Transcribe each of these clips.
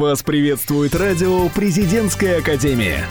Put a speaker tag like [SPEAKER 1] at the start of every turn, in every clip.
[SPEAKER 1] Вас приветствует радио «Президентская академия».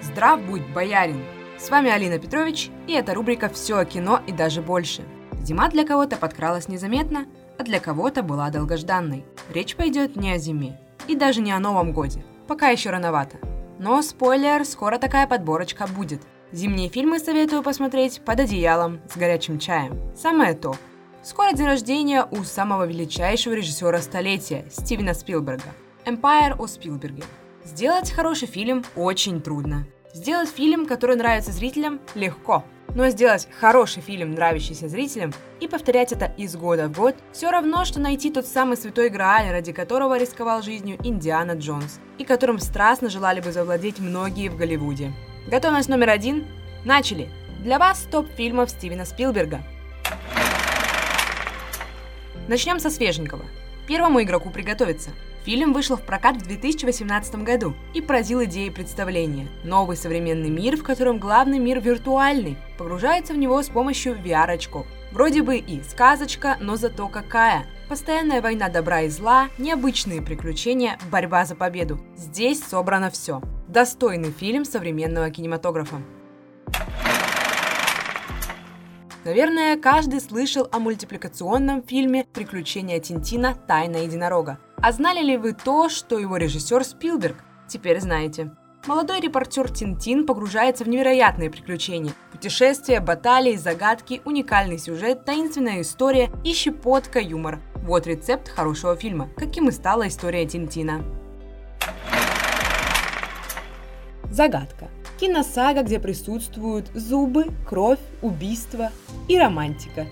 [SPEAKER 2] Здрав будь, боярин! С вами Алина Петрович, и это рубрика «Все о кино и даже больше». Зима для кого-то подкралась незаметно, а для кого-то была долгожданной. Речь пойдет не о зиме, и даже не о Новом годе. Пока еще рановато. Но, спойлер, скоро такая подборочка будет. Зимние фильмы советую посмотреть под одеялом с горячим чаем. Самое то – Скоро день рождения у самого величайшего режиссера столетия Стивена Спилберга. «Empire» о Спилберге. Сделать хороший фильм очень трудно. Сделать фильм, который нравится зрителям, легко. Но сделать хороший фильм, нравящийся зрителям, и повторять это из года в год, все равно, что найти тот самый святой Грааль, ради которого рисковал жизнью Индиана Джонс, и которым страстно желали бы завладеть многие в Голливуде. Готовность номер один? Начали! Для вас топ фильмов Стивена Спилберга – Начнем со свеженького. Первому игроку приготовиться. Фильм вышел в прокат в 2018 году и поразил идеей представления. Новый современный мир, в котором главный мир виртуальный, погружается в него с помощью VR-очков. Вроде бы и сказочка, но зато какая. Постоянная война добра и зла, необычные приключения, борьба за победу. Здесь собрано все. Достойный фильм современного кинематографа. Наверное, каждый слышал о мультипликационном фильме «Приключения Тинтина. Тайна единорога». А знали ли вы то, что его режиссер Спилберг? Теперь знаете. Молодой репортер Тинтин погружается в невероятные приключения. Путешествия, баталии, загадки, уникальный сюжет, таинственная история и щепотка юмора. Вот рецепт хорошего фильма, каким и стала история Тинтина. Загадка. Киносага, где присутствуют зубы, кровь, убийство и романтика.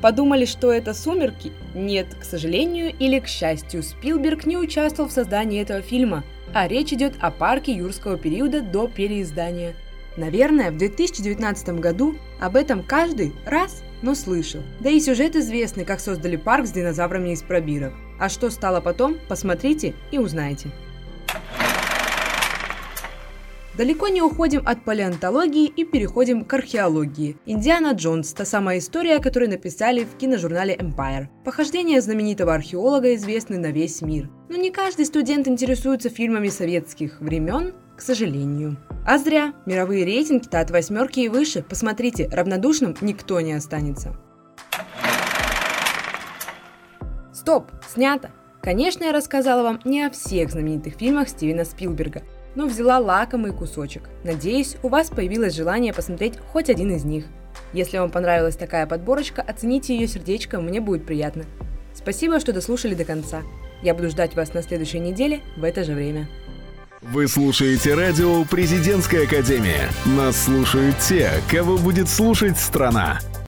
[SPEAKER 2] Подумали, что это «Сумерки»? Нет, к сожалению или к счастью, Спилберг не участвовал в создании этого фильма, а речь идет о парке юрского периода до переиздания. Наверное, в 2019 году об этом каждый раз, но слышал. Да и сюжет известный, как создали парк с динозаврами из пробирок. А что стало потом, посмотрите и узнаете. Далеко не уходим от палеонтологии и переходим к археологии. Индиана Джонс – та самая история, которую написали в киножурнале Empire. Похождения знаменитого археолога известны на весь мир. Но не каждый студент интересуется фильмами советских времен, к сожалению. А зря. Мировые рейтинги-то от восьмерки и выше. Посмотрите, равнодушным никто не останется. Стоп, снято. Конечно, я рассказала вам не о всех знаменитых фильмах Стивена Спилберга – но взяла лакомый кусочек. Надеюсь, у вас появилось желание посмотреть хоть один из них. Если вам понравилась такая подборочка, оцените ее сердечком, мне будет приятно. Спасибо, что дослушали до конца. Я буду ждать вас на следующей неделе в это же время.
[SPEAKER 1] Вы слушаете радио «Президентская академия». Нас слушают те, кого будет слушать страна.